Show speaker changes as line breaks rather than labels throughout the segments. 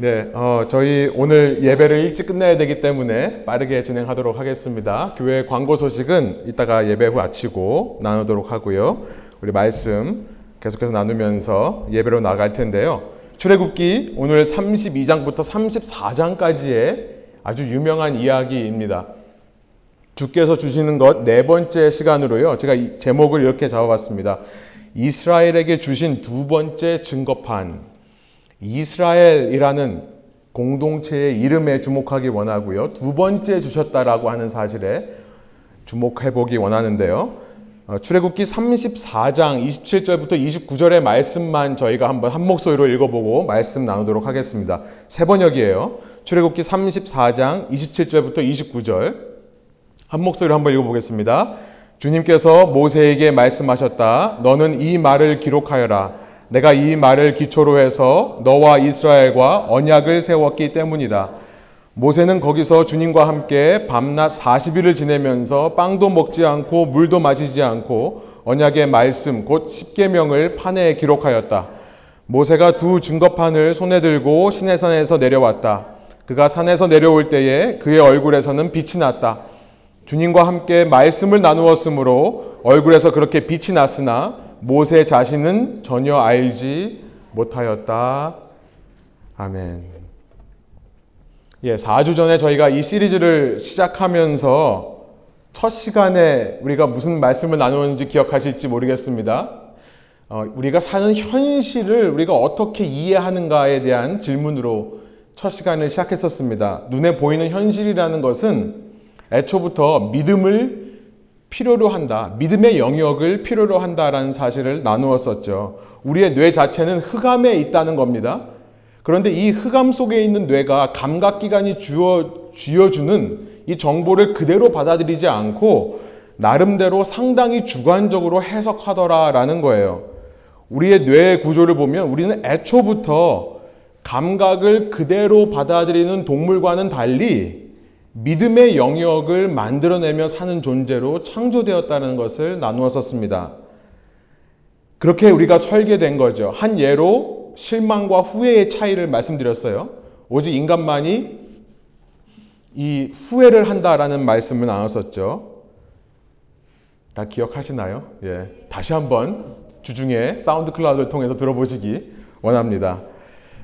네, 어, 저희 오늘 예배를 일찍 끝내야 되기 때문에 빠르게 진행하도록 하겠습니다. 교회 광고 소식은 이따가 예배 후 마치고 나누도록 하고요. 우리 말씀 계속해서 나누면서 예배로 나갈 텐데요. 출애굽기 오늘 32장부터 34장까지의 아주 유명한 이야기입니다. 주께서 주시는 것 네 번째 시간으로요. 제가 이 제목을 이렇게 잡아봤습니다. 이스라엘에게 주신 두 번째 증거판. 이스라엘이라는 공동체의 이름에 주목하기 원하고요. 두 번째 주셨다라고 하는 사실에 주목해 보기 원하는데요. 어, 출애굽기 34장 27절부터 29절의 말씀만 저희가 한번 한 목소리로 읽어보고 말씀 나누도록 하겠습니다. 세 번역이에요. 출애굽기 34장 27절부터 29절 한 목소리로 한번 읽어보겠습니다. 주님께서 모세에게 말씀하셨다. 너는 이 말을 기록하여라. 내가 이 말을 기초로 해서 너와 이스라엘과 언약을 세웠기 때문이다. 모세는 거기서 주님과 함께 밤낮 40일을 지내면서 빵도 먹지 않고 물도 마시지 않고 언약의 말씀 곧 십계명을 판에 기록하였다. 모세가 두 증거판을 손에 들고 시내산에서 내려왔다. 그가 산에서 내려올 때에 그의 얼굴에서는 빛이 났다. 주님과 함께 말씀을 나누었으므로 얼굴에서 그렇게 빛이 났으나 모세 자신은 전혀 알지 못하였다. 아멘. 예, 4주 전에 저희가 이 시리즈를 시작하면서 첫 시간에 우리가 무슨 말씀을 나누었는지 기억하실지 모르겠습니다. 어, 우리가 사는 현실을 우리가 어떻게 이해하는가에 대한 질문으로 첫 시간을 시작했었습니다. 눈에 보이는 현실이라는 것은 애초부터 믿음을 필요로 한다. 믿음의 영역을 필요로 한다라는 사실을 나누었었죠. 우리의 뇌 자체는 흑암에 있다는 겁니다. 그런데 이 흑암 속에 있는 뇌가 감각기관이 쥐어, 쥐어주는 이 정보를 그대로 받아들이지 않고 나름대로 상당히 주관적으로 해석하더라라는 거예요. 우리의 뇌 구조를 보면 우리는 애초부터 감각을 그대로 받아들이는 동물과는 달리 믿음의 영역을 만들어내며 사는 존재로 창조되었다는 것을 나누었었습니다. 그렇게 우리가 설계된 거죠. 한 예로 실망과 후회의 차이를 말씀드렸어요. 오직 인간만이 이 후회를 한다라는 말씀을 나눴었죠. 다 기억하시나요? 예. 다시 한번 주중에 사운드 클라우드를 통해서 들어보시기 원합니다.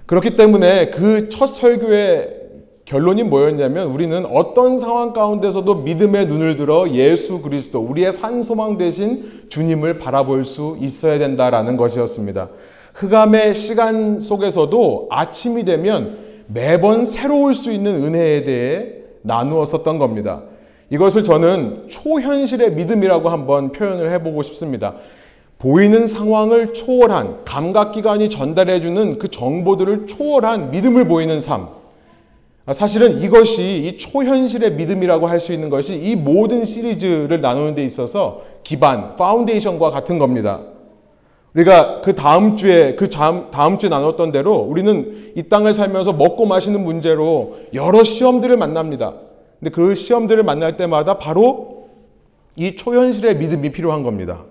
그렇기 때문에 그 첫 설교의 결론이 뭐였냐면 우리는 어떤 상황 가운데서도 믿음의 눈을 들어 예수 그리스도, 우리의 산소망 대신 주님을 바라볼 수 있어야 된다라는 것이었습니다. 흑암의 시간 속에서도 아침이 되면 매번 새로울 수 있는 은혜에 대해 나누었었던 겁니다. 이것을 저는 초현실의 믿음이라고 한번 표현을 해보고 싶습니다. 보이는 상황을 초월한 감각기관이 전달해주는 그 정보들을 초월한 믿음을 보이는 삶. 아, 사실은 이것이 이 초현실의 믿음이라고 할 수 있는 것이 이 모든 시리즈를 나누는 데 있어서 기반, 파운데이션과 같은 겁니다. 우리가 그 다음 주에, 그 다음 주에 나눴던 대로 우리는 이 땅을 살면서 먹고 마시는 문제로 여러 시험들을 만납니다. 근데 그 시험들을 만날 때마다 바로 이 초현실의 믿음이 필요한 겁니다.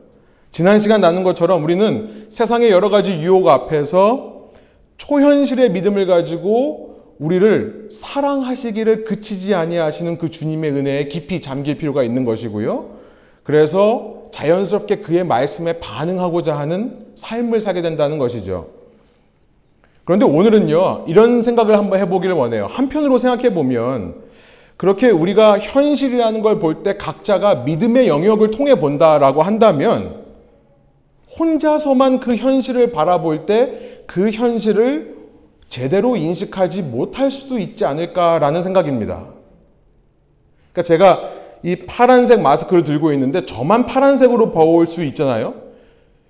지난 시간 나눈 것처럼 우리는 세상의 여러 가지 유혹 앞에서 초현실의 믿음을 가지고 우리를 사랑하시기를 그치지 아니하시는 그 주님의 은혜에 깊이 잠길 필요가 있는 것이고요. 그래서 자연스럽게 그의 말씀에 반응하고자 하는 삶을 살게 된다는 것이죠. 그런데 오늘은요, 이런 생각을 한번 해보기를 원해요. 한편으로 생각해 보면, 그렇게 우리가 현실이라는 걸 볼 때 각자가 믿음의 영역을 통해 본다라고 한다면, 혼자서만 그 현실을 바라볼 때 그 현실을 제대로 인식하지 못할 수도 있지 않을까라는 생각입니다. 그러니까 제가 이 파란색 마스크를 들고 있는데 저만 파란색으로 보일 수 있잖아요.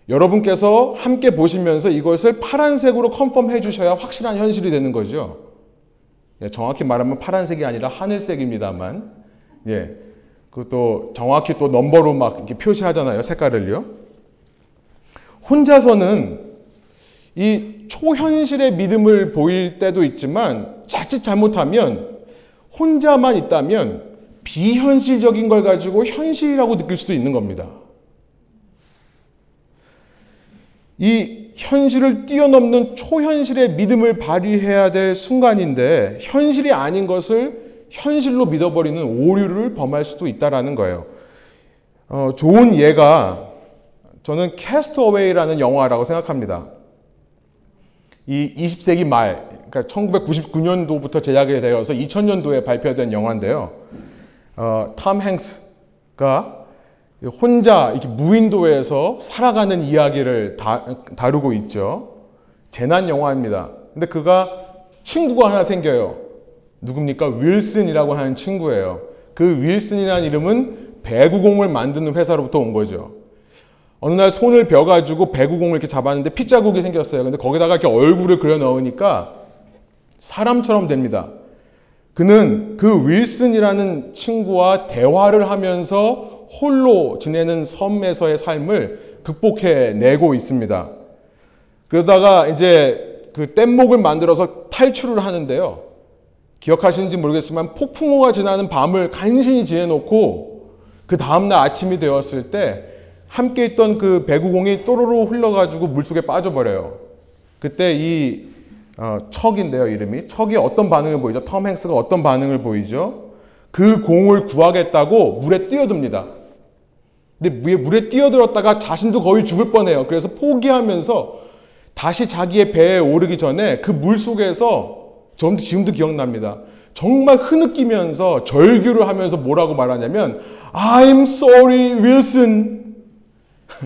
여러분께서 함께 보시면서 이것을 파란색으로 컨펌해 주셔야 확실한 현실이 되는 거죠. 예, 정확히 말하면 파란색이 아니라 하늘색입니다만, 예, 그것도 정확히 또 넘버로 막 이렇게 표시하잖아요, 색깔을요. 혼자서는 이 초현실의 믿음을 보일 때도 있지만 자칫 잘못하면 혼자만 있다면 비현실적인 걸 가지고 현실이라고 느낄 수도 있는 겁니다. 이 현실을 뛰어넘는 초현실의 믿음을 발휘해야 될 순간인데 현실이 아닌 것을 현실로 믿어버리는 오류를 범할 수도 있다라는 거예요. 어, 좋은 예가 저는 캐스트어웨이라는 영화라고 생각합니다. 이 20세기 말, 그러니까 1999년도부터 제작이 되어서 2000년도에 발표된 영화인데요. 어, 톰 행스가 혼자 이렇게 무인도에서 살아가는 이야기를 다, 다루고 있죠. 재난 영화입니다. 근데 그가 친구가 하나 생겨요. 누굽니까? 윌슨이라고 하는 친구예요. 그 윌슨이라는 이름은 배구공을 만드는 회사로부터 온 거죠. 어느 날 손을 벼가지고 배구공을 이렇게 잡았는데 피자국이 생겼어요. 근데 거기다가 이렇게 얼굴을 그려 넣으니까 사람처럼 됩니다. 그는 그 윌슨이라는 친구와 대화를 하면서 홀로 지내는 섬에서의 삶을 극복해 내고 있습니다. 그러다가 이제 그 뗏목을 만들어서 탈출을 하는데요. 기억하시는지 모르겠지만 폭풍우가 지나는 밤을 간신히 지내놓고 그 다음날 아침이 되었을 때 함께 있던 그 배구공이 또로로 흘러가지고 물속에 빠져버려요. 그때 이 어, 척인데요, 이름이. 척이 어떤 반응을 보이죠? 톰 행스가 어떤 반응을 보이죠? 그 공을 구하겠다고 물에 뛰어듭니다. 근데 물에 뛰어들었다가 자신도 거의 죽을 뻔해요. 그래서 포기하면서 다시 자기의 배에 오르기 전에 그 물 속에서 전 지금도 기억납니다. 정말 흐느끼면서 절규를 하면서 뭐라고 말하냐면 I'm sorry, 윌슨.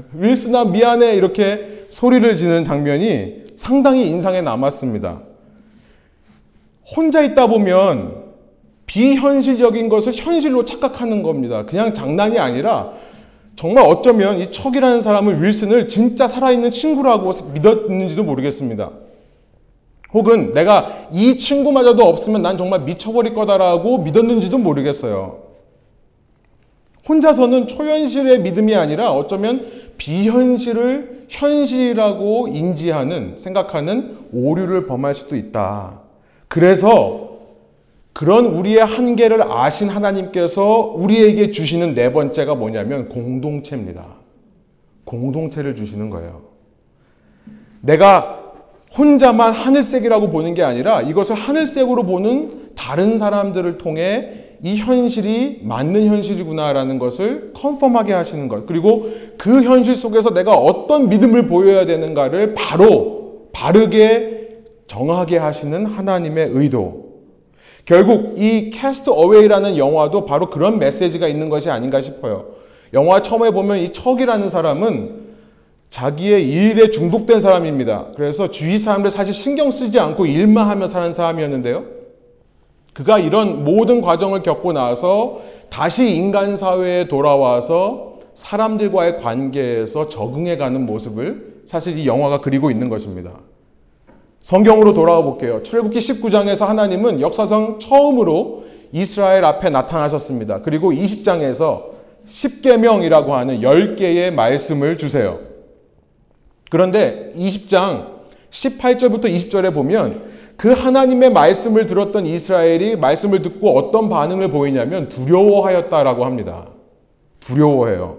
윌슨아 미안해 이렇게 소리를 지는 장면이 상당히 인상에 남았습니다. 혼자 있다 보면 비현실적인 것을 현실로 착각하는 겁니다. 그냥 장난이 아니라 정말 어쩌면 이 척이라는 사람은 윌슨을 진짜 살아있는 친구라고 믿었는지도 모르겠습니다. 혹은 내가 이 친구마저도 없으면 난 정말 미쳐버릴 거다라고 믿었는지도 모르겠어요. 혼자서는 초현실의 믿음이 아니라 어쩌면 비현실을 현실이라고 인지하는, 생각하는 오류를 범할 수도 있다. 그래서 그런 우리의 한계를 아신 하나님께서 우리에게 주시는 네 번째가 뭐냐면 공동체입니다. 공동체를 주시는 거예요. 내가 혼자만 하늘색이라고 보는 게 아니라 이것을 하늘색으로 보는 다른 사람들을 통해 이 현실이 맞는 현실이구나라는 것을 컨펌하게 하시는 것. 그리고 그 현실 속에서 내가 어떤 믿음을 보여야 되는가를 바로 바르게 정하게 하시는 하나님의 의도. 결국 이 캐스트 어웨이라는 영화도 바로 그런 메시지가 있는 것이 아닌가 싶어요. 영화 처음에 보면 이 척이라는 사람은 자기의 일에 중독된 사람입니다. 그래서 주위 사람들 사실 신경 쓰지 않고 일만 하며 사는 사람이었는데요. 그가 이런 모든 과정을 겪고 나서 다시 인간 사회에 돌아와서 사람들과의 관계에서 적응해 가는 모습을 사실 이 영화가 그리고 있는 것입니다. 성경으로 돌아와 볼게요. 출애굽기 19장에서 하나님은 역사상 처음으로 이스라엘 앞에 나타나셨습니다. 그리고 20장에서 10계명이라고 하는 10개의 말씀을 주세요. 그런데 20장 18절부터 20절에 보면 그 하나님의 말씀을 들었던 이스라엘이 말씀을 듣고 어떤 반응을 보이냐면 두려워하였다라고 합니다. 두려워해요.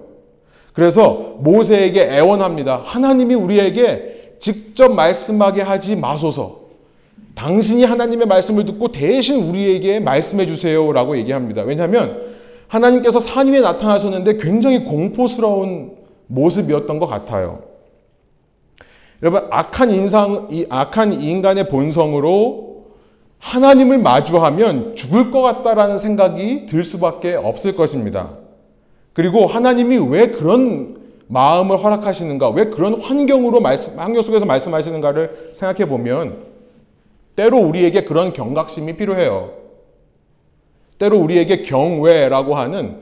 그래서 모세에게 애원합니다. 하나님이 우리에게 직접 말씀하게 하지 마소서. 당신이 하나님의 말씀을 듣고 대신 우리에게 말씀해 주세요라고 얘기합니다. 왜냐하면 하나님께서 산 위에 나타나셨는데 굉장히 공포스러운 모습이었던 것 같아요. 여러분 악한 인상 이 악한 인간의 본성으로 하나님을 마주하면 죽을 것 같다라는 생각이 들 수밖에 없을 것입니다. 그리고 하나님이 왜 그런 마음을 허락하시는가, 왜 그런 환경으로 말씀, 환경 속에서 말씀하시는가를 생각해 보면 때로 우리에게 그런 경각심이 필요해요. 때로 우리에게 경외라고 하는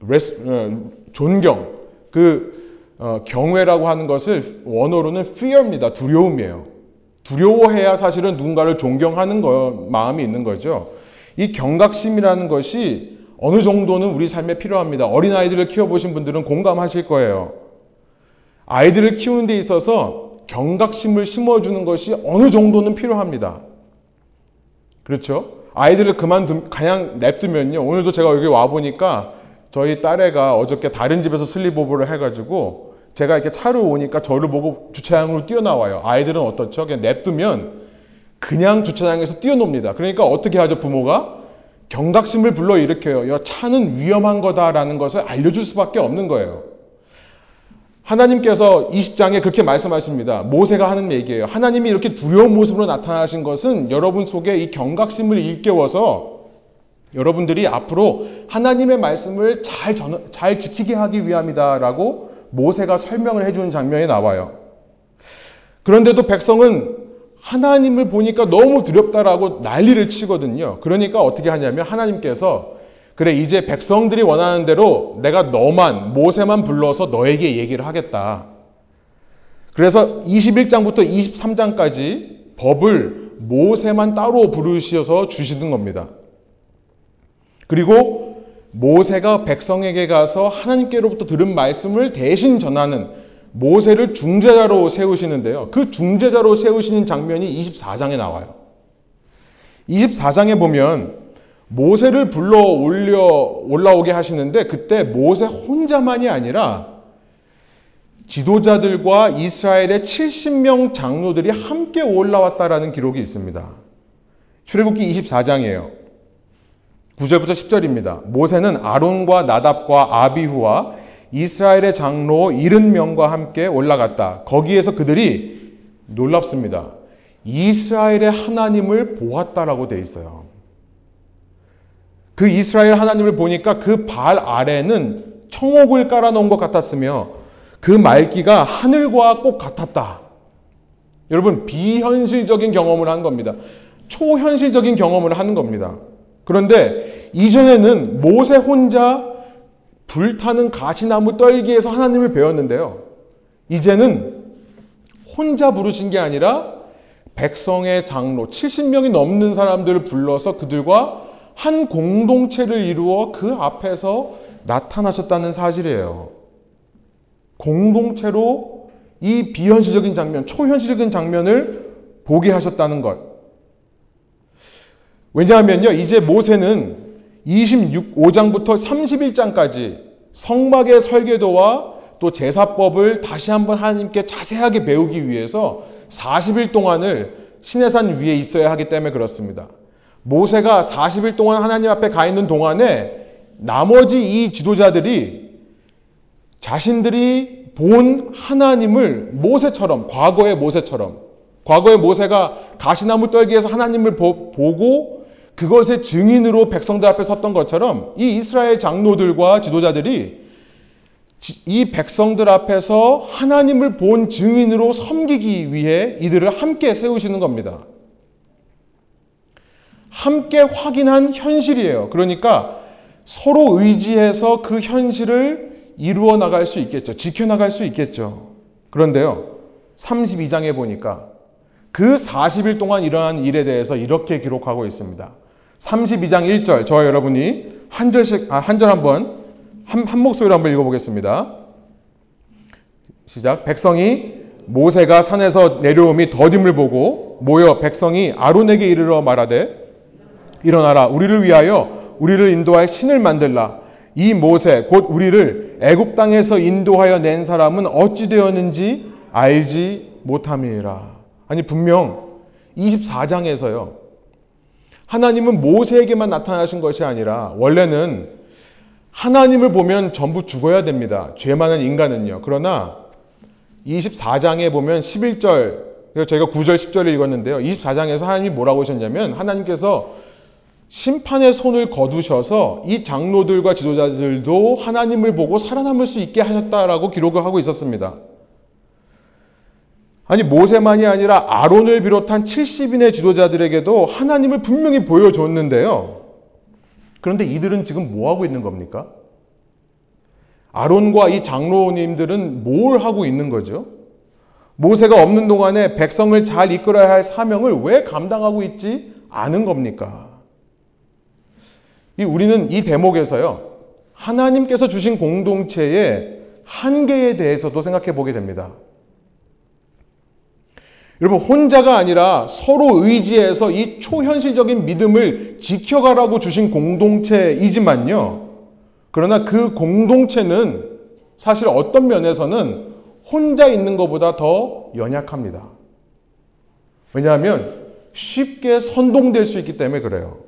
어, 존경, 그 어, 경외라고 하는 것을 원어로는 fear입니다. 두려움이에요. 두려워해야 사실은 누군가를 존경하는 거, 마음이 있는 거죠. 이 경각심이라는 것이 어느 정도는 우리 삶에 필요합니다. 어린아이들을 키워보신 분들은 공감하실 거예요. 아이들을 키우는 데 있어서 경각심을 심어주는 것이 어느 정도는 필요합니다. 그렇죠? 아이들을 그만 그냥 냅두면요. 오늘도 제가 여기 와보니까 저희 딸애가 어저께 다른 집에서 슬리보브를 해가지고 제가 이렇게 차로 오니까 저를 보고 주차장으로 뛰어나와요. 아이들은 어떻죠? 그냥 냅두면 그냥 주차장에서 뛰어놉니다. 그러니까 어떻게 하죠, 부모가? 경각심을 불러일으켜요. 야, 차는 위험한 거다라는 것을 알려줄 수밖에 없는 거예요. 하나님께서 20장에 그렇게 말씀하십니다. 모세가 하는 얘기예요. 하나님이 이렇게 두려운 모습으로 나타나신 것은 여러분 속에 이 경각심을 일깨워서 여러분들이 앞으로 하나님의 말씀을 잘, 전, 잘 지키게 하기 위함이다라고 모세가 설명을 해주는 장면이 나와요. 그런데도 백성은 하나님을 보니까 너무 두렵다라고 난리를 치거든요. 그러니까 어떻게 하냐면 하나님께서 그래 이제 백성들이 원하는 대로 내가 너만 모세만 불러서 너에게 얘기를 하겠다. 그래서 21장부터 23장까지 법을 모세만 따로 부르셔서 주시는 겁니다. 그리고 모세가 백성에게 가서 하나님께로부터 들은 말씀을 대신 전하는 모세를 중재자로 세우시는데요. 그 중재자로 세우시는 장면이 24장에 나와요. 24장에 보면 모세를 불러 올려 올라오게 하시는데 그때 모세 혼자만이 아니라 지도자들과 이스라엘의 70명 장로들이 함께 올라왔다라는 기록이 있습니다. 출애굽기 24장이에요. 9절부터 10절입니다. 모세는 아론과 나답과 아비후와 이스라엘의 장로 70명과 함께 올라갔다. 거기에서 그들이 놀랍습니다. 이스라엘의 하나님을 보았다라고 돼 있어요. 그 이스라엘 하나님을 보니까 그 발 아래는 청옥을 깔아놓은 것 같았으며 그 말기가 하늘과 꼭 같았다. 여러분, 비현실적인 경험을 한 겁니다. 초현실적인 경험을 하는 겁니다. 그런데 이전에는 모세 혼자 불타는 가시나무 떨기에서 하나님을 배웠는데요. 이제는 혼자 부르신 게 아니라 백성의 장로 70명이 넘는 사람들을 불러서 그들과 한 공동체를 이루어 그 앞에서 나타나셨다는 사실이에요. 공동체로 이 비현실적인 장면, 초현실적인 장면을 보게 하셨다는 것. 왜냐하면요, 이제 모세는 25장부터 31장까지 성막의 설계도와 또 제사법을 다시 한번 하나님께 자세하게 배우기 위해서 40일 동안을 신해산 위에 있어야 하기 때문에 그렇습니다. 모세가 40일 동안 하나님 앞에 가 있는 동안에 나머지 이 지도자들이 자신들이 본 하나님을 모세처럼, 과거의 모세처럼, 과거의 모세가 가시나무 떨기에서 하나님을 보, 고 그것의 증인으로 백성들 앞에 섰던 것처럼 이 이스라엘 장로들과 지도자들이 이 백성들 앞에서 하나님을 본 증인으로 섬기기 위해 이들을 함께 세우시는 겁니다. 함께 확인한 현실이에요. 그러니까 서로 의지해서 그 현실을 이루어 나갈 수 있겠죠. 지켜나갈 수 있겠죠. 그런데요, 32장에 보니까 그 40일 동안 일어난 일에 대해서 이렇게 기록하고 있습니다. 32장 1절, 저와 여러분이 한 절씩, 아, 한 절 한번, 한, 한 목소리로 한번 읽어보겠습니다. 시작. 백성이 모세가 산에서 내려옴이 더딤을 보고 모여 백성이 아론에게 이르러 말하되 일어나라. 우리를 위하여 우리를 인도하여 신을 만들라. 이 모세 곧 우리를 애굽 땅에서 인도하여 낸 사람은 어찌 되었는지 알지 못함이라. 아니 분명 24장에서요 하나님은 모세에게만 나타나신 것이 아니라 원래는 하나님을 보면 전부 죽어야 됩니다. 죄 많은 인간은요. 그러나 24장에 보면 11절, 저희가 9절, 10절을 읽었는데요. 24장에서 하나님이 뭐라고 하셨냐면 하나님께서 심판의 손을 거두셔서 이 장로들과 지도자들도 하나님을 보고 살아남을 수 있게 하셨다라고 기록을 하고 있었습니다. 아니 모세만이 아니라 아론을 비롯한 70인의 지도자들에게도 하나님을 분명히 보여줬는데요. 그런데 이들은 지금 뭐 하고 있는 겁니까? 아론과 이 장로님들은 뭘 하고 있는 거죠? 모세가 없는 동안에 백성을 잘 이끌어야 할 사명을 왜 감당하고 있지 않은 겁니까? 우리는 이 대목에서요, 하나님께서 주신 공동체의 한계에 대해서도 생각해 보게 됩니다. 여러분, 혼자가 아니라 서로 의지해서 이 초현실적인 믿음을 지켜가라고 주신 공동체이지만요. 그러나 그 공동체는 사실 어떤 면에서는 혼자 있는 것보다 더 연약합니다. 왜냐하면 쉽게 선동될 수 있기 때문에 그래요.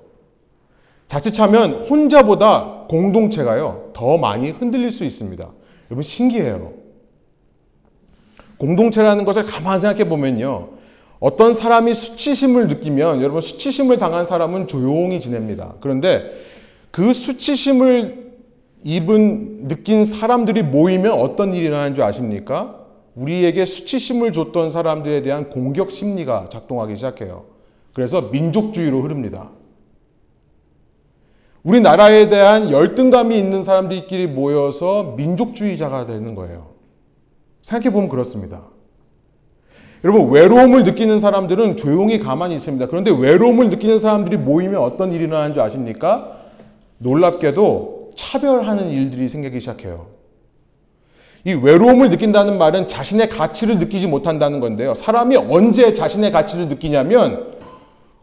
자칫하면 혼자보다 공동체가요, 더 많이 흔들릴 수 있습니다. 여러분, 신기해요. 공동체라는 것을 가만히 생각해 보면요. 어떤 사람이 수치심을 느끼면, 여러분, 수치심을 당한 사람은 조용히 지냅니다. 그런데 그 수치심을 입은, 느낀 사람들이 모이면 어떤 일이 일어나는 줄 아십니까? 우리에게 수치심을 줬던 사람들에 대한 공격 심리가 작동하기 시작해요. 그래서 민족주의로 흐릅니다. 우리나라에 대한 열등감이 있는 사람들끼리 모여서 민족주의자가 되는 거예요. 생각해보면 그렇습니다. 여러분, 외로움을 느끼는 사람들은 조용히 가만히 있습니다. 그런데 외로움을 느끼는 사람들이 모이면 어떤 일이 일어나는 줄 아십니까? 놀랍게도 차별하는 일들이 생기기 시작해요. 이 외로움을 느낀다는 말은 자신의 가치를 느끼지 못한다는 건데요. 사람이 언제 자신의 가치를 느끼냐면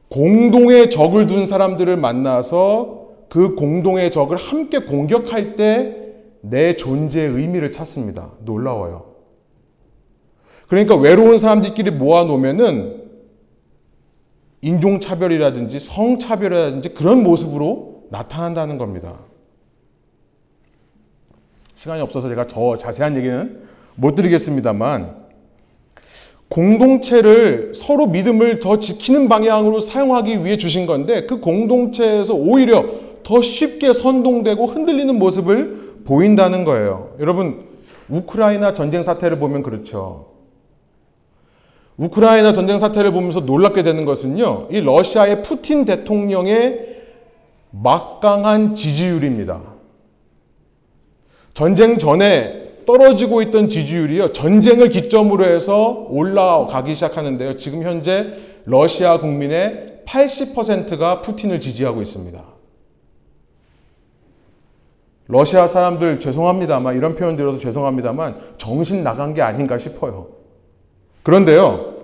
공동의 적을 둔 사람들을 만나서 그 공동의 적을 함께 공격할 때 내 존재의 의미를 찾습니다. 놀라워요. 그러니까 외로운 사람들끼리 모아놓으면은 인종차별이라든지 성차별이라든지 그런 모습으로 나타난다는 겁니다. 시간이 없어서 제가 더 자세한 얘기는 못 드리겠습니다만 공동체를 서로 믿음을 더 지키는 방향으로 사용하기 위해 주신 건데 그 공동체에서 오히려 더 쉽게 선동되고 흔들리는 모습을 보인다는 거예요. 여러분, 우크라이나 전쟁 사태를 보면 그렇죠. 우크라이나 전쟁 사태를 보면서 놀랍게 되는 것은요, 이 러시아의 푸틴 대통령의 막강한 지지율입니다. 전쟁 전에 떨어지고 있던 지지율이요. 전쟁을 기점으로 해서 올라가기 시작하는데요. 지금 현재 러시아 국민의 80%가 푸틴을 지지하고 있습니다. 러시아 사람들 죄송합니다만 이런 표현 들어서 죄송합니다만 정신 나간 게 아닌가 싶어요. 그런데요.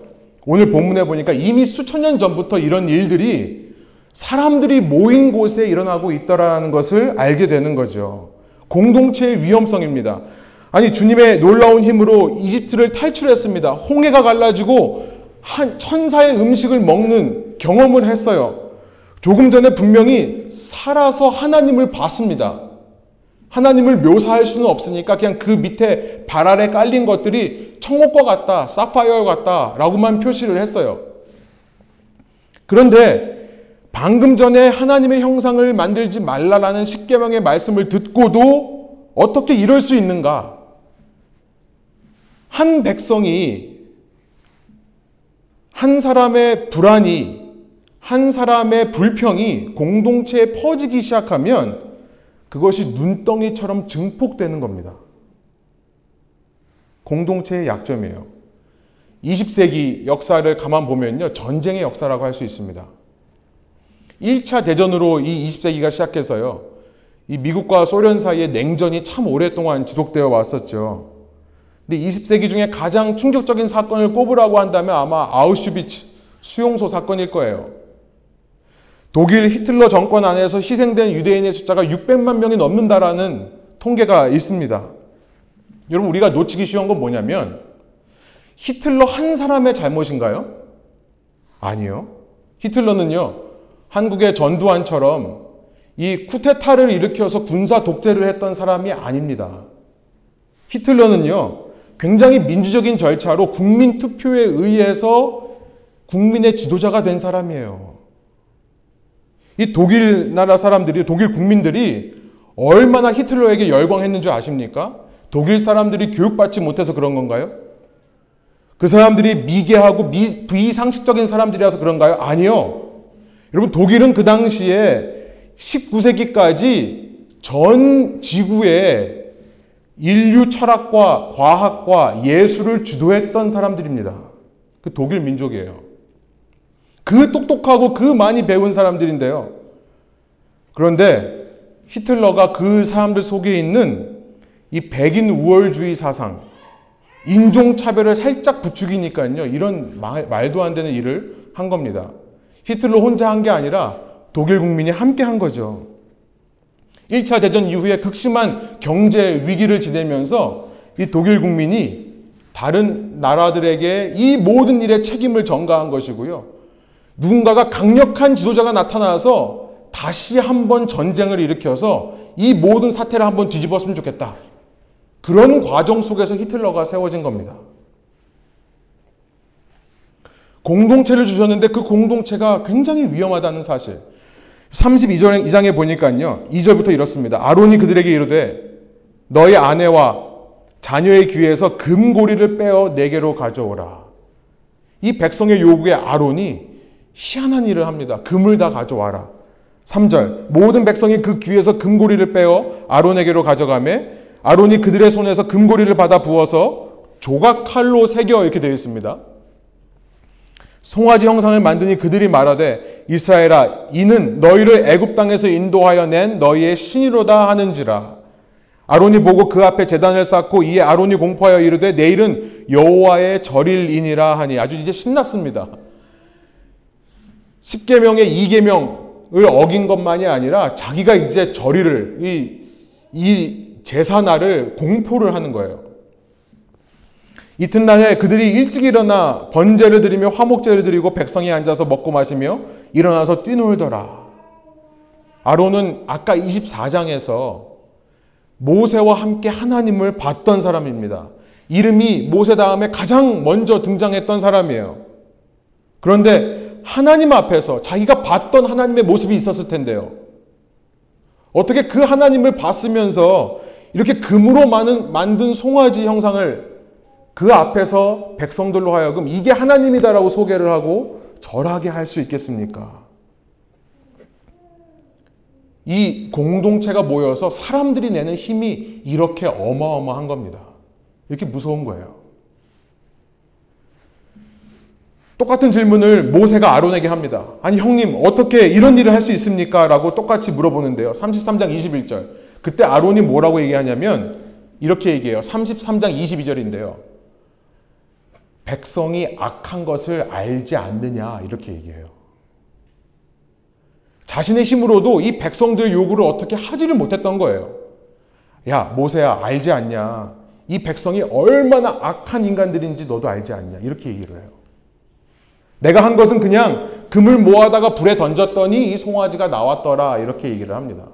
오늘 본문에 보니까 이미 수천 년 전부터 이런 일들이 사람들이 모인 곳에 일어나고 있더라는 것을 알게 되는 거죠. 공동체의 위험성입니다. 아니 주님의 놀라운 힘으로 이집트를 탈출했습니다. 홍해가 갈라지고 한 천사의 음식을 먹는 경험을 했어요. 조금 전에 분명히 살아서 하나님을 봤습니다. 하나님을 묘사할 수는 없으니까 그냥 그 밑에 발 아래 깔린 것들이 청옥과 같다, 사파이어 같다 라고만 표시를 했어요. 그런데 방금 전에 하나님의 형상을 만들지 말라라는 십계명의 말씀을 듣고도 어떻게 이럴 수 있는가? 한 백성이 한 사람의 불안이 한 사람의 불평이 공동체에 퍼지기 시작하면 그것이 눈덩이처럼 증폭되는 겁니다. 공동체의 약점이에요. 20세기 역사를 가만 보면요. 전쟁의 역사라고 할 수 있습니다. 1차 대전으로 이 20세기가 시작해서요. 이 미국과 소련 사이의 냉전이 참 오랫동안 지속되어 왔었죠. 근데 20세기 중에 가장 충격적인 사건을 꼽으라고 한다면 아마 아우슈비츠 수용소 사건일 거예요. 독일 히틀러 정권 안에서 희생된 유대인의 숫자가 600만 명이 넘는다라는 통계가 있습니다. 여러분 우리가 놓치기 쉬운 건 뭐냐면 히틀러 한 사람의 잘못인가요? 아니요. 히틀러는요. 한국의 전두환처럼 이 쿠데타를 일으켜서 군사 독재를 했던 사람이 아닙니다. 히틀러는요. 굉장히 민주적인 절차로 국민 투표에 의해서 국민의 지도자가 된 사람이에요. 이 독일 나라 사람들이, 독일 국민들이 얼마나 히틀러에게 열광했는 줄 아십니까? 독일 사람들이 교육받지 못해서 그런 건가요? 그 사람들이 미개하고 미, 비상식적인 사람들이라서 그런가요? 아니요. 여러분, 독일은 그 당시에 19세기까지 전 지구에 인류 철학과 과학과 예술을 주도했던 사람들입니다. 그 독일 민족이에요. 그 똑똑하고 그 많이 배운 사람들인데요. 그런데 히틀러가 그 사람들 속에 있는 이 백인 우월주의 사상, 인종차별을 살짝 부추기니까요. 이런 말, 말도 안 되는 일을 한 겁니다. 히틀러 혼자 한 게 아니라 독일 국민이 함께 한 거죠. 1차 대전 이후에 극심한 경제 위기를 지내면서 이 독일 국민이 다른 나라들에게 이 모든 일에 책임을 전가한 것이고요. 누군가가 강력한 지도자가 나타나서 다시 한번 전쟁을 일으켜서 이 모든 사태를 한번 뒤집었으면 좋겠다. 그런 과정 속에서 히틀러가 세워진 겁니다. 공동체를 주셨는데 그 공동체가 굉장히 위험하다는 사실. 32장에 보니까요. 2절부터 이렇습니다. 아론이 그들에게 이르되 너희 아내와 자녀의 귀에서 금고리를 빼어 내게로 가져오라. 이 백성의 요구에 아론이 희한한 일을 합니다. 금을 다 가져와라. 3절 모든 백성이 그 귀에서 금고리를 빼어 아론에게로 가져가매 아론이 그들의 손에서 금고리를 받아 부어서 조각 칼로 새겨 이렇게 되어 있습니다. 송아지 형상을 만드니 그들이 말하되 이스라엘아 이는 너희를 애굽 땅에서 인도하여 낸 너희의 신이로다 하는지라 아론이 보고 그 앞에 재단을 쌓고 이에 아론이 공포하여 이르되 내일은 여호와의 절일이니라 하니 아주 이제 신났습니다. 10계명의 2계명을 어긴 것만이 아니라 자기가 이제 절일을 이, 이 제사날을 공포를 하는 거예요. 이튿날에 그들이 일찍 일어나 번제를 드리며 화목제를 드리고 백성이 앉아서 먹고 마시며 일어나서 뛰놀더라. 아론은 아까 24장에서 모세와 함께 하나님을 봤던 사람입니다. 이름이 모세 다음에 가장 먼저 등장했던 사람이에요. 그런데 하나님 앞에서 자기가 봤던 하나님의 모습이 있었을 텐데요. 어떻게 그 하나님을 봤으면서 이렇게 금으로 만든 송아지 형상을 그 앞에서 백성들로 하여금 이게 하나님이다라고 소개를 하고 절하게 할 수 있겠습니까? 이 공동체가 모여서 사람들이 내는 힘이 이렇게 어마어마한 겁니다. 이렇게 무서운 거예요. 똑같은 질문을 모세가 아론에게 합니다. 아니 형님 어떻게 이런 일을 할 수 있습니까? 라고 똑같이 물어보는데요. 33장 21절. 그때 아론이 뭐라고 얘기하냐면 이렇게 얘기해요. 33장 22절인데요. 백성이 악한 것을 알지 않느냐 이렇게 얘기해요. 자신의 힘으로도 이 백성들의 요구를 어떻게 하지를 못했던 거예요. 야, 모세야, 알지 않냐? 이 백성이 얼마나 악한 인간들인지 너도 알지 않냐? 이렇게 얘기를 해요. 내가 한 것은 그냥 금을 모아다가 불에 던졌더니 이 송아지가 나왔더라. 이렇게 얘기를 합니다.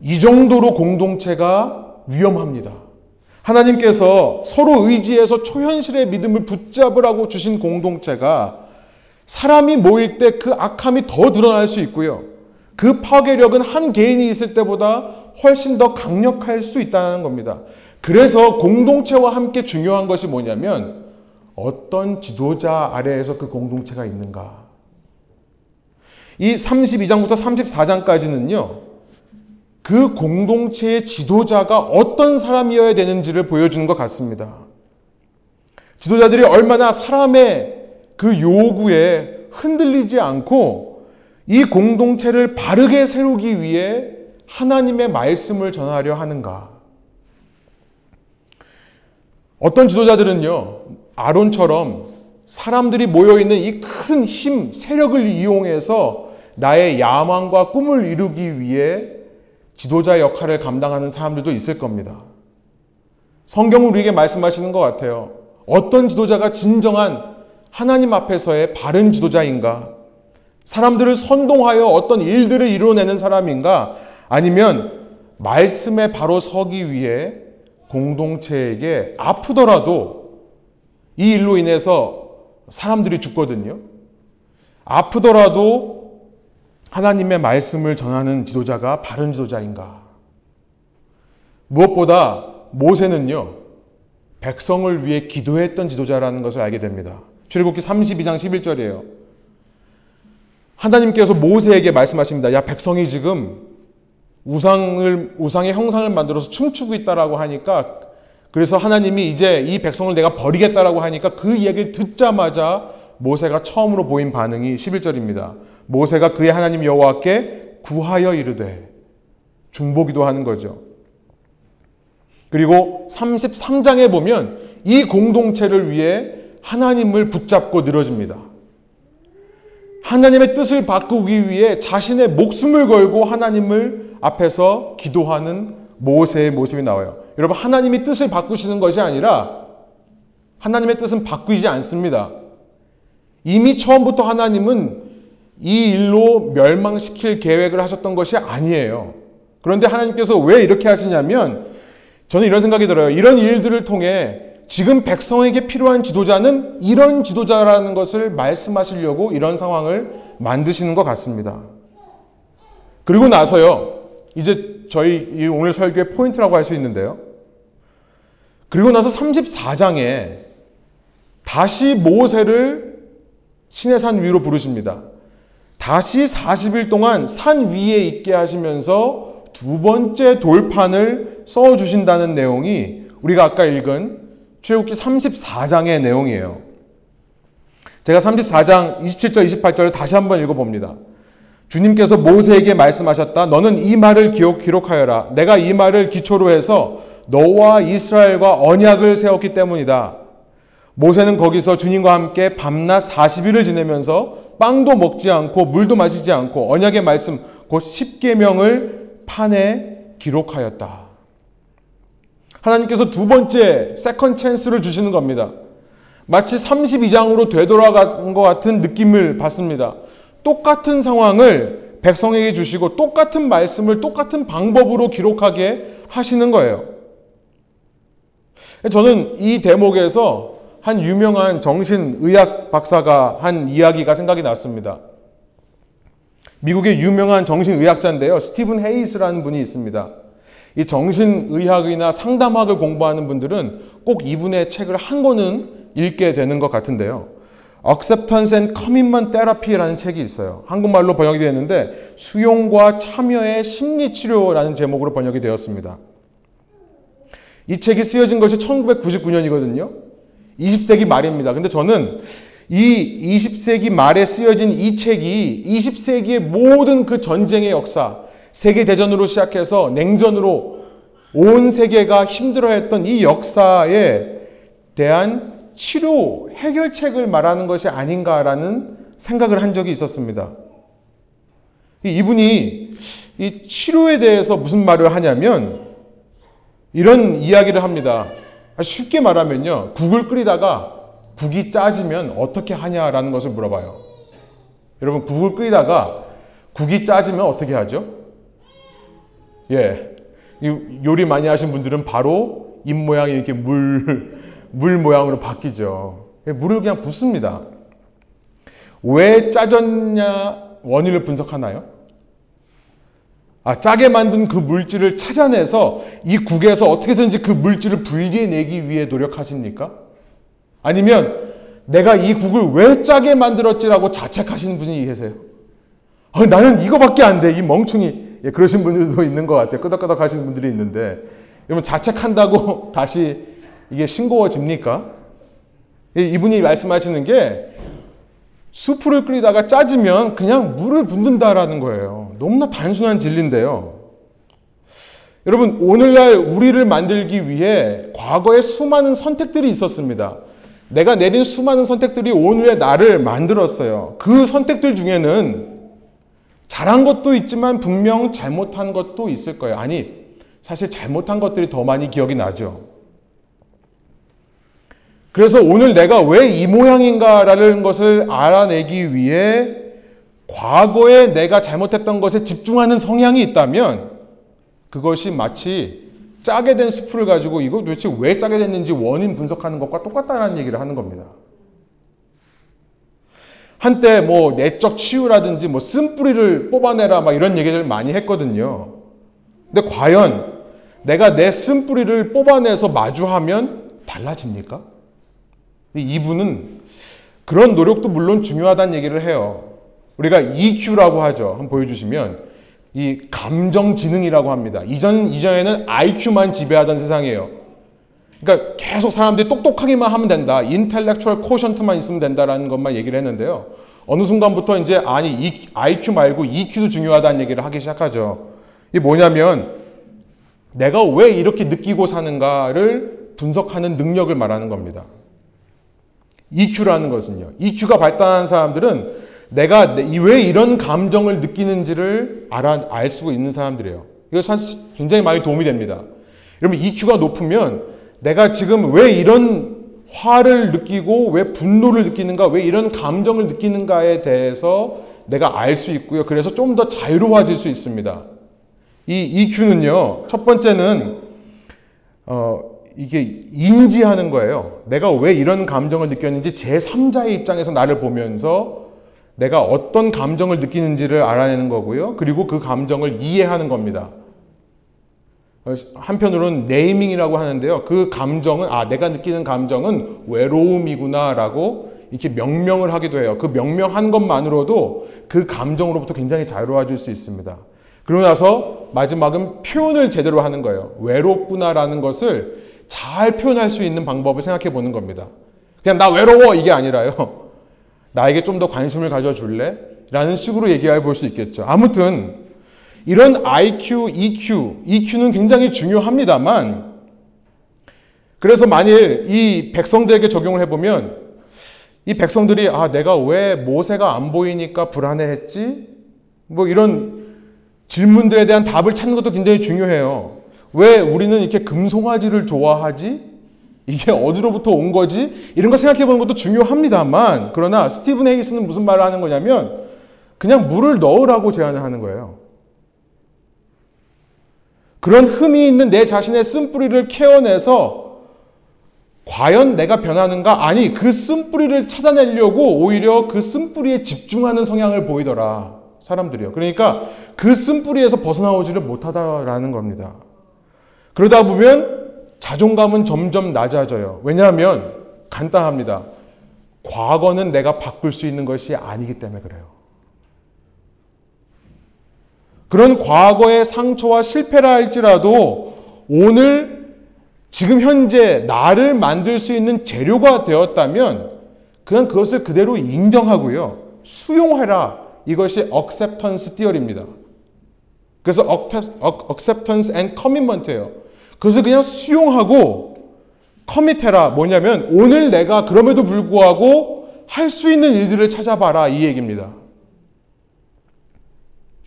이 정도로 공동체가 위험합니다. 하나님께서 서로 의지해서 초현실의 믿음을 붙잡으라고 주신 공동체가 사람이 모일 때 그 악함이 더 드러날 수 있고요. 그 파괴력은 한 개인이 있을 때보다 훨씬 더 강력할 수 있다는 겁니다. 그래서 공동체와 함께 중요한 것이 뭐냐면 어떤 지도자 아래에서 그 공동체가 있는가. 이 32장부터 34장까지는요, 그 공동체의 지도자가 어떤 사람이어야 되는지를 보여주는 것 같습니다. 지도자들이 얼마나 사람의 그 요구에 흔들리지 않고 이 공동체를 바르게 세우기 위해 하나님의 말씀을 전하려 하는가. 어떤 지도자들은요, 아론처럼 사람들이 모여있는 이 큰 힘, 세력을 이용해서 나의 야망과 꿈을 이루기 위해 지도자 역할을 감당하는 사람들도 있을 겁니다. 성경은 우리에게 말씀하시는 것 같아요. 어떤 지도자가 진정한 하나님 앞에서의 바른 지도자인가? 사람들을 선동하여 어떤 일들을 이루어내는 사람인가? 아니면 말씀에 바로 서기 위해 공동체에게 아프더라도 이 일로 인해서 사람들이 죽거든요. 아프더라도 하나님의 말씀을 전하는 지도자가 바른 지도자인가? 무엇보다 모세는요, 백성을 위해 기도했던 지도자라는 것을 알게 됩니다. 출애굽기 32장 11절이에요. 하나님께서 모세에게 말씀하십니다. 야, 백성이 지금 우상을, 우상의 형상을 만들어서 춤추고 있다라고 하니까 그래서 하나님이 이제 이 백성을 내가 버리겠다라고 하니까 그 이야기를 듣자마자 모세가 처음으로 보인 반응이 11절입니다. 모세가 그의 하나님 여호와께 구하여 이르되 중보기도 하는 거죠. 그리고 33장에 보면 이 공동체를 위해 하나님을 붙잡고 늘어집니다. 하나님의 뜻을 바꾸기 위해 자신의 목숨을 걸고 하나님을 앞에서 기도하는 모세의 모습이 나와요. 여러분 하나님이 뜻을 바꾸시는 것이 아니라 하나님의 뜻은 바꾸지 않습니다. 이미 처음부터 하나님은 이 일로 멸망시킬 계획을 하셨던 것이 아니에요. 그런데 하나님께서 왜 이렇게 하시냐면 저는 이런 생각이 들어요. 이런 일들을 통해 지금 백성에게 필요한 지도자는 이런 지도자라는 것을 말씀하시려고 이런 상황을 만드시는 것 같습니다. 그리고 나서요. 이제 저희 오늘 설교의 포인트라고 할 수 있는데요. 그리고 나서 34장에 다시 모세를 시내산 위로 부르십니다. 다시 40일 동안 산 위에 있게 하시면서 두 번째 돌판을 써 주신다는 내용이 우리가 아까 읽은 출애굽기 34장의 내용이에요. 제가 34장 27절 28절을 다시 한번 읽어 봅니다. 주님께서 모세에게 말씀하셨다. 너는 이 말을 기록, 기록하여라. 내가 이 말을 기초로 해서 너와 이스라엘과 언약을 세웠기 때문이다. 모세는 거기서 주님과 함께 밤낮 40일을 지내면서 빵도 먹지 않고 물도 마시지 않고 언약의 말씀 곧 10계명을 판에 기록하였다. 하나님께서 두 번째 second chance를 주시는 겁니다. 마치 32장으로 되돌아간 것 같은 느낌을 받습니다. 똑같은 상황을 백성에게 주시고 똑같은 말씀을 똑같은 방법으로 기록하게 하시는 거예요. 저는 이 대목에서 한 유명한 정신의학 박사가 한 이야기가 생각이 났습니다. 미국의 유명한 정신의학자인데요. 스티븐 헤이스라는 분이 있습니다. 이 정신의학이나 상담학을 공부하는 분들은 꼭 이분의 책을 한 권은 읽게 되는 것 같은데요. Acceptance and Commitment Therapy라는 책이 있어요. 한국말로 번역이 되었는데 수용과 참여의 심리치료라는 제목으로 번역이 되었습니다. 이 책이 쓰여진 것이 1999년이거든요. 20세기 말입니다. 근데 저는 이 20세기 말에 쓰여진 이 책이 20세기의 모든 그 전쟁의 역사, 세계대전으로 시작해서 냉전으로 온 세계가 힘들어했던 이 역사에 대한 치료, 해결책을 말하는 것이 아닌가라는 생각을 한 적이 있었습니다. 이분이 이 치료에 대해서 무슨 말을 하냐면 이런 이야기를 합니다. 쉽게 말하면요. 국을 끓이다가 국이 짜지면 어떻게 하냐라는 것을 물어봐요. 여러분, 국을 끓이다가 국이 짜지면 어떻게 하죠? 예. 요리 많이 하신 분들은 바로 입 모양이 이렇게 물, 물 모양으로 바뀌죠. 예, 물을 그냥 붓습니다. 왜 짜졌냐 원인을 분석하나요? 아, 짜게 만든 그 물질을 찾아내서 이 국에서 어떻게든지 그 물질을 분리해내기 위해 노력하십니까? 아니면 내가 이 국을 왜 짜게 만들었지라고 자책하시는 분이 계세요. 아, 나는 이거밖에 안 돼. 이 멍청이. 예, 그러신 분들도 있는 것 같아요. 끄덕끄덕 하시는 분들이 있는데, 여러분 자책한다고 다시 이게 싱거워집니까? 이분이 말씀하시는 게 수프를 끓이다가 짜지면 그냥 물을 붓는다라는 거예요. 너무나 단순한 진리인데요. 여러분, 오늘날 우리를 만들기 위해 과거에 수많은 선택들이 있었습니다. 내가 내린 수많은 선택들이 오늘의 나를 만들었어요. 그 선택들 중에는 잘한 것도 있지만 분명 잘못한 것도 있을 거예요. 아니, 사실 잘못한 것들이 더 많이 기억이 나죠. 그래서 오늘 내가 왜 이 모양인가라는 것을 알아내기 위해 과거에 내가 잘못했던 것에 집중하는 성향이 있다면 그것이 마치 짜게 된 수프를 가지고 이거 도대체 왜 짜게 됐는지 원인 분석하는 것과 똑같다는 얘기를 하는 겁니다. 한때 뭐 내적 치유라든지 뭐 쓴뿌리를 뽑아내라 막 이런 얘기를 많이 했거든요. 근데 과연 내가 내 쓴뿌리를 뽑아내서 마주하면 달라집니까? 이분은 그런 노력도 물론 중요하다는 얘기를 해요. 우리가 EQ라고 하죠. 한번 보여주시면 이 감정지능이라고 합니다. 이전 이전에는 IQ만 지배하던 세상이에요. 그러니까 계속 사람들이 똑똑하기만 하면 된다. 인텔렉츄얼 코션트만 있으면 된다라는 것만 얘기를 했는데요. 어느 순간부터 이제 아니 IQ 말고 EQ도 중요하다는 얘기를 하기 시작하죠. 이게 뭐냐면 내가 왜 이렇게 느끼고 사는가를 분석하는 능력을 말하는 겁니다. EQ라는 것은요. EQ가 발달한 사람들은 내가 왜 이런 감정을 느끼는지를 알아, 알 수 있는 사람들이에요. 이거 사실 굉장히 많이 도움이 됩니다. 여러분 EQ가 높으면 내가 지금 왜 이런 화를 느끼고 왜 분노를 느끼는가, 왜 이런 감정을 느끼는가에 대해서 내가 알 수 있고요. 그래서 좀 더 자유로워질 수 있습니다. 이 EQ는요, 첫 번째는, 어, 이게 인지하는 거예요. 내가 왜 이런 감정을 느꼈는지 제3자의 입장에서 나를 보면서 내가 어떤 감정을 느끼는지를 알아내는 거고요. 그리고 그 감정을 이해하는 겁니다. 한편으로는 네이밍이라고 하는데요. 그 감정은 아 내가 느끼는 감정은 외로움이구나라고 이렇게 명명을 하기도 해요. 그 명명한 것만으로도 그 감정으로부터 굉장히 자유로워질 수 있습니다. 그러고 나서 마지막은 표현을 제대로 하는 거예요. 외롭구나라는 것을 잘 표현할 수 있는 방법을 생각해 보는 겁니다. 그냥 나 외로워 이게 아니라요. 나에게 좀 더 관심을 가져 줄래? 라는 식으로 얘기해 볼 수 있겠죠. 아무튼 이런 IQ, EQ, EQ는 굉장히 중요합니다만 그래서 만일 이 백성들에게 적용을 해 보면 이 백성들이 아 내가 왜 모세가 안 보이니까 불안해했지? 뭐 이런 질문들에 대한 답을 찾는 것도 굉장히 중요해요. 왜 우리는 이렇게 금송아지를 좋아하지? 이게 어디로부터 온 거지? 이런 거 생각해 보는 것도 중요합니다만 그러나 스티븐 헤이스는 무슨 말을 하는 거냐면 그냥 물을 넣으라고 제안을 하는 거예요. 그런 흠이 있는 내 자신의 쓴뿌리를 케어내서 과연 내가 변하는가? 아니, 그 쓴뿌리를 찾아내려고 오히려 그 쓴뿌리에 집중하는 성향을 보이더라. 사람들이요. 그러니까 그 쓴뿌리에서 벗어나오지를 못하다라는 겁니다. 그러다 보면 자존감은 점점 낮아져요. 왜냐하면 간단합니다. 과거는 내가 바꿀 수 있는 것이 아니기 때문에 그래요. 그런 과거의 상처와 실패라 할지라도 오늘 지금 현재 나를 만들 수 있는 재료가 되었다면 그냥 그것을 그대로 인정하고요. 수용하라. 이것이 acceptance 띠어입니다. 그래서 acceptance and commitment예요. 그것을 그냥 수용하고 커밋해라. 뭐냐면 오늘 내가 그럼에도 불구하고 할 수 있는 일들을 찾아봐라. 이 얘기입니다.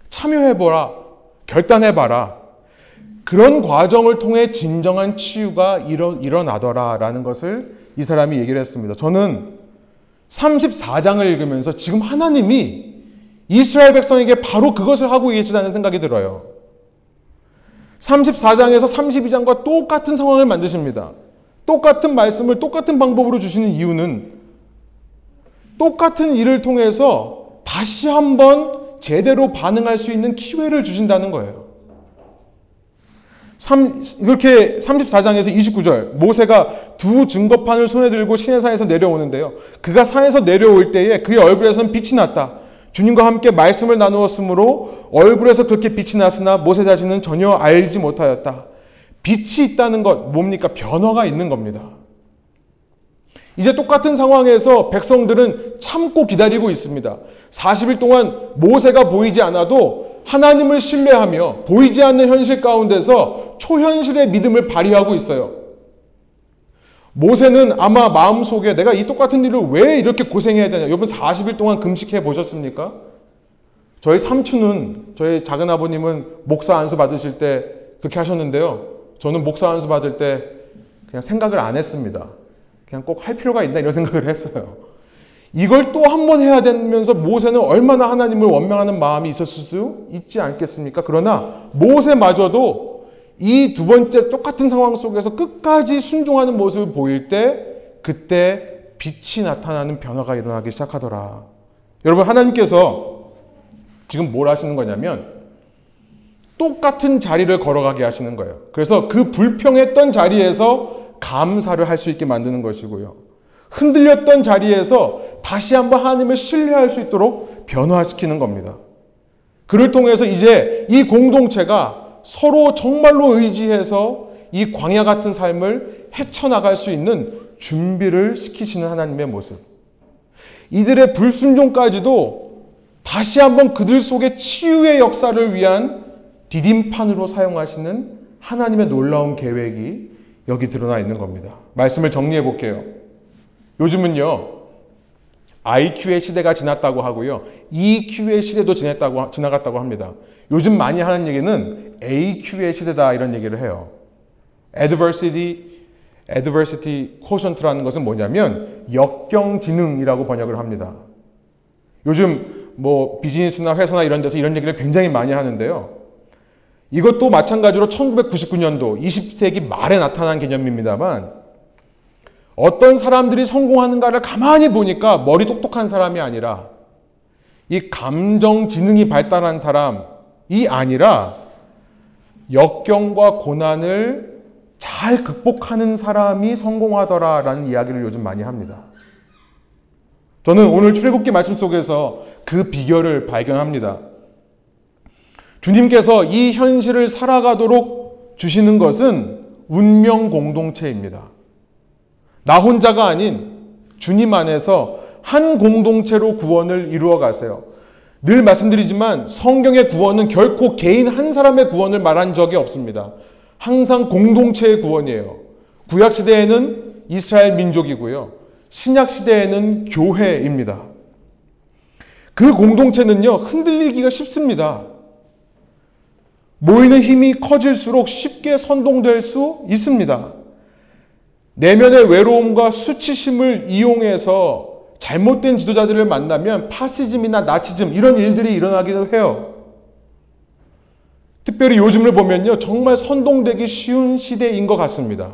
참여해보라. 결단해봐라. 그런 과정을 통해 진정한 치유가 일어, 일어나더라. 라는 것을 이 사람이 얘기를 했습니다. 저는 34장을 읽으면서 지금 하나님이 이스라엘 백성에게 바로 그것을 하고 계시다는 생각이 들어요. 34장에서 32장과 똑같은 상황을 만드십니다. 똑같은 말씀을 똑같은 방법으로 주시는 이유는 똑같은 일을 통해서 다시 한번 제대로 반응할 수 있는 기회를 주신다는 거예요. 3, 이렇게 34장에서 29절 모세가 두 증거판을 손에 들고 시내산에서 내려오는데요. 그가 산에서 내려올 때에 그의 얼굴에서는 빛이 났다. 주님과 함께 말씀을 나누었으므로 얼굴에서 그렇게 빛이 났으나 모세 자신은 전혀 알지 못하였다. 빛이 있다는 것 뭡니까? 변화가 있는 겁니다. 이제 똑같은 상황에서 백성들은 참고 기다리고 있습니다. 40일 동안 모세가 보이지 않아도 하나님을 신뢰하며 보이지 않는 현실 가운데서 초현실의 믿음을 발휘하고 있어요. 모세는 아마 마음속에 내가 이 똑같은 일을 왜 이렇게 고생해야 되냐. 여러분 40일 동안 금식해 보셨습니까? 저희 삼촌은 저희 작은 아버님은 목사 안수 받으실 때 그렇게 하셨는데요. 저는 목사 안수 받을 때 그냥 생각을 안 했습니다. 그냥 꼭 할 필요가 있나 이런 생각을 했어요. 이걸 또 한 번 해야 되면서 모세는 얼마나 하나님을 원망하는 마음이 있었을 수 있지 않겠습니까? 그러나 모세마저도 이 두 번째 똑같은 상황 속에서 끝까지 순종하는 모습을 보일 때 그때 빛이 나타나는 변화가 일어나기 시작하더라. 여러분 하나님께서 지금 뭘 하시는 거냐면 똑같은 자리를 걸어가게 하시는 거예요. 그래서 그 불평했던 자리에서 감사를 할 수 있게 만드는 것이고요. 흔들렸던 자리에서 다시 한번 하나님을 신뢰할 수 있도록 변화시키는 겁니다. 그를 통해서 이제 이 공동체가 서로 정말로 의지해서 이 광야 같은 삶을 헤쳐나갈 수 있는 준비를 시키시는 하나님의 모습. 이들의 불순종까지도 다시 한번 그들 속에 치유의 역사를 위한 디딤판으로 사용하시는 하나님의 놀라운 계획이 여기 드러나 있는 겁니다. 말씀을 정리해 볼게요. 요즘은요, IQ의 시대가 지났다고 하고요. EQ의 시대도 지났다고, 지나갔다고 합니다. 요즘 많이 하는 얘기는 AQ의 시대다 이런 얘기를 해요. adversity, adversity quotient라는 것은 뭐냐면 역경지능이라고 번역을 합니다. 요즘 뭐 비즈니스나 회사나 이런 데서 이런 얘기를 굉장히 많이 하는데요. 이것도 마찬가지로 1999년도 20세기 말에 나타난 개념입니다만 어떤 사람들이 성공하는가를 가만히 보니까 머리 똑똑한 사람이 아니라 이 감정 지능이 발달한 사람이 아니라 역경과 고난을 잘 극복하는 사람이 성공하더라라는 이야기를 요즘 많이 합니다. 저는 오늘 출애굽기 말씀 속에서 그 비결을 발견합니다. 주님께서 이 현실을 살아가도록 주시는 것은 운명 공동체입니다. 나 혼자가 아닌 주님 안에서 한 공동체로 구원을 이루어 가세요. 늘 말씀드리지만 성경의 구원은 결코 개인 한 사람의 구원을 말한 적이 없습니다. 항상 공동체의 구원이에요. 구약 시대에는 이스라엘 민족이고요. 신약 시대에는 교회입니다. 그 공동체는요, 흔들리기가 쉽습니다. 모이는 힘이 커질수록 쉽게 선동될 수 있습니다. 내면의 외로움과 수치심을 이용해서 잘못된 지도자들을 만나면 파시즘이나 나치즘 이런 일들이 일어나기도 해요. 특별히 요즘을 보면요. 정말 선동되기 쉬운 시대인 것 같습니다.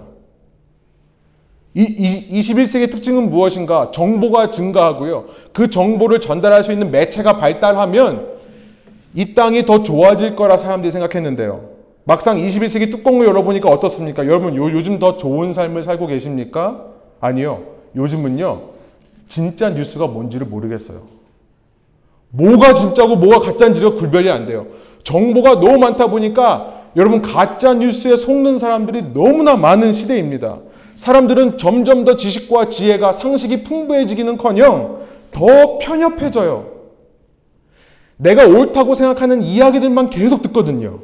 이, 이 21세기 특징은 무엇인가? 정보가 증가하고요. 그 정보를 전달할 수 있는 매체가 발달하면 이 땅이 더 좋아질 거라 사람들이 생각했는데요. 막상 21세기 뚜껑을 열어보니까 어떻습니까? 여러분 요, 요즘 더 좋은 삶을 살고 계십니까? 아니요. 요즘은요. 진짜 뉴스가 뭔지를 모르겠어요. 뭐가 진짜고 뭐가 가짜인지가 구별이 안 돼요. 정보가 너무 많다 보니까 여러분 가짜 뉴스에 속는 사람들이 너무나 많은 시대입니다. 사람들은 점점 더 지식과 지혜가 상식이 풍부해지기는 커녕 더 편협해져요. 내가 옳다고 생각하는 이야기들만 계속 듣거든요.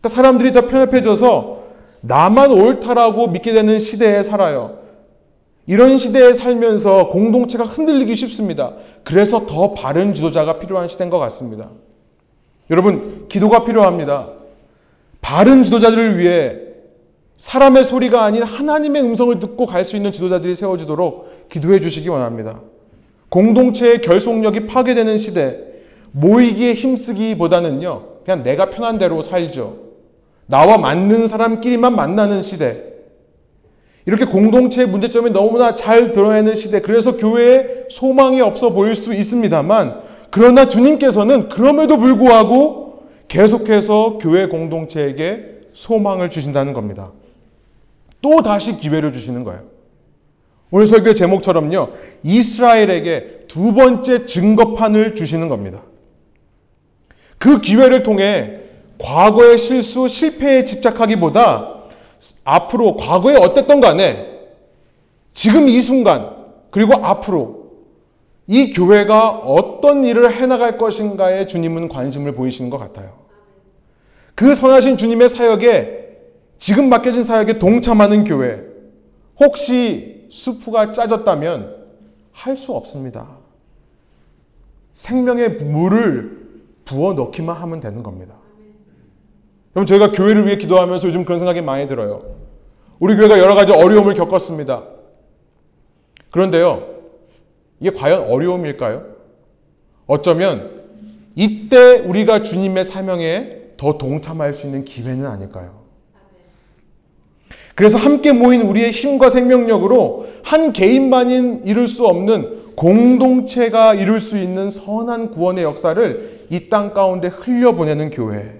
그러니까 사람들이 더 편협해져서 나만 옳다라고 믿게 되는 시대에 살아요. 이런 시대에 살면서 공동체가 흔들리기 쉽습니다. 그래서 더 바른 지도자가 필요한 시대인 것 같습니다. 여러분, 기도가 필요합니다. 바른 지도자들을 위해 사람의 소리가 아닌 하나님의 음성을 듣고 갈 수 있는 지도자들이 세워지도록 기도해 주시기 원합니다. 공동체의 결속력이 파괴되는 시대, 모이기에 힘쓰기보다는요, 그냥 내가 편한 대로 살죠. 나와 맞는 사람끼리만 만나는 시대. 이렇게 공동체의 문제점이 너무나 잘 드러내는 시대. 그래서 교회에 소망이 없어 보일 수 있습니다만, 그러나 주님께서는 그럼에도 불구하고 계속해서 교회 공동체에게 소망을 주신다는 겁니다. 또 다시 기회를 주시는 거예요. 오늘 설교의 제목처럼요, 이스라엘에게 두 번째 증거판을 주시는 겁니다. 그 기회를 통해 과거의 실수, 실패에 집착하기보다 앞으로 과거에 어땠던 간에 지금 이 순간 그리고 앞으로 이 교회가 어떤 일을 해나갈 것인가에 주님은 관심을 보이시는 것 같아요. 그 선하신 주님의 사역에 지금 맡겨진 사역에 동참하는 교회 혹시 수프가 짜졌다면 할 수 없습니다. 생명의 물을 부어 넣기만 하면 되는 겁니다. 그럼 저희가 교회를 위해 기도하면서 요즘 그런 생각이 많이 들어요. 우리 교회가 여러 가지 어려움을 겪었습니다. 그런데요, 이게 과연 어려움일까요? 어쩌면 이때 우리가 주님의 사명에 더 동참할 수 있는 기회는 아닐까요? 그래서 함께 모인 우리의 힘과 생명력으로 한 개인만인 이룰 수 없는 공동체가 이룰 수 있는 선한 구원의 역사를 이 땅 가운데 흘려보내는 교회.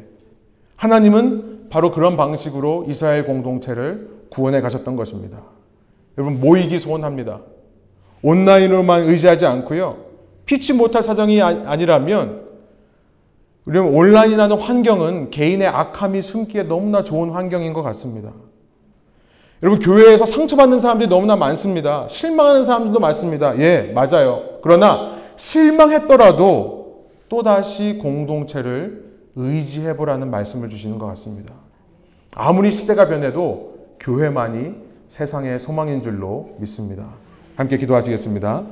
하나님은 바로 그런 방식으로 이스라엘 공동체를 구원해 가셨던 것입니다. 여러분 모이기 소원합니다. 온라인으로만 의지하지 않고요. 피치 못할 사정이 아니라면 우리는 온라인이라는 환경은 개인의 악함이 숨기에 너무나 좋은 환경인 것 같습니다. 여러분 교회에서 상처받는 사람들이 너무나 많습니다. 실망하는 사람들도 많습니다. 예, 맞아요. 그러나 실망했더라도 또다시 공동체를 의지해 보라는 말씀을 주시는 것 같습니다. 아무리 시대가 변해도 교회만이 세상의 소망인 줄로 믿습니다. 함께 기도하시겠습니다.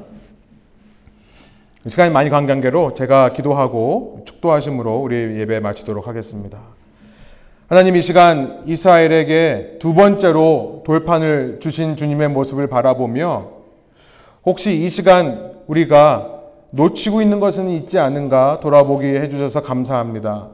시간이 많이 간 관계로 제가 기도하고 축도하심으로 우리 예배 마치도록 하겠습니다. 하나님 이 시간 이스라엘에게 두 번째로 돌판을 주신 주님의 모습을 바라보며 혹시 이 시간 우리가 놓치고 있는 것은 있지 않은가 돌아보게 해주셔서 감사합니다.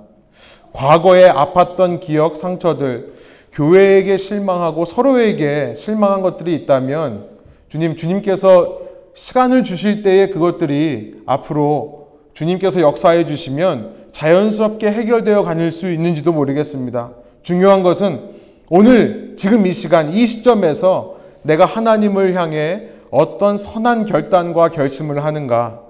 과거에 아팠던 기억, 상처들, 교회에게 실망하고 서로에게 실망한 것들이 있다면 주님, 주님께서 시간을 주실 때에 그것들이 앞으로 주님께서 역사해 주시면 자연스럽게 해결되어 가는 수 있는지도 모르겠습니다. 중요한 것은 오늘 지금 이 시간 이 시점에서 내가 하나님을 향해 어떤 선한 결단과 결심을 하는가.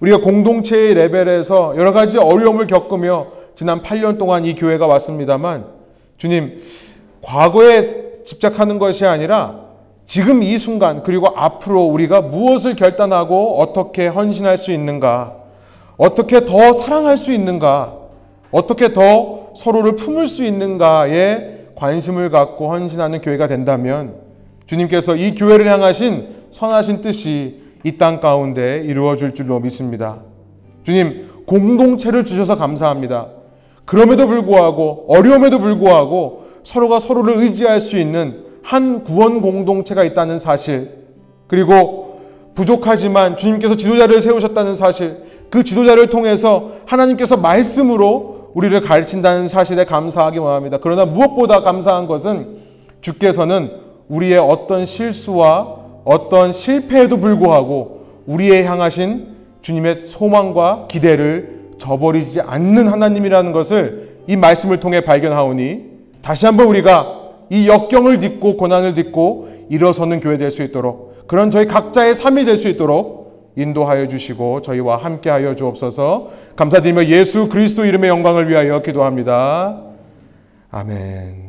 우리가 공동체의 레벨에서 여러 가지 어려움을 겪으며 지난 8년 동안 이 교회가 왔습니다만 주님 과거에 집착하는 것이 아니라 지금 이 순간 그리고 앞으로 우리가 무엇을 결단하고 어떻게 헌신할 수 있는가 어떻게 더 사랑할 수 있는가 어떻게 더 서로를 품을 수 있는가에 관심을 갖고 헌신하는 교회가 된다면 주님께서 이 교회를 향하신 선하신 뜻이 이 땅 가운데 이루어질 줄로 믿습니다. 주님, 공동체를 주셔서 감사합니다. 그럼에도 불구하고, 어려움에도 불구하고 서로가 서로를 의지할 수 있는 한 구원 공동체가 있다는 사실, 그리고 부족하지만 주님께서 지도자를 세우셨다는 사실, 그 지도자를 통해서 하나님께서 말씀으로 우리를 가르친다는 사실에 감사하기 원합니다. 그러나 무엇보다 감사한 것은 주께서는 우리의 어떤 실수와 어떤 실패에도 불구하고 우리의 향하신 주님의 소망과 기대를 저버리지 않는 하나님이라는 것을 이 말씀을 통해 발견하오니 다시 한번 우리가 이 역경을 딛고 고난을 딛고 일어서는 교회 될 수 있도록 그런 저희 각자의 삶이 될 수 있도록 인도하여 주시고 저희와 함께하여 주옵소서 감사드리며 예수 그리스도 이름의 영광을 위하여 기도합니다. 아멘.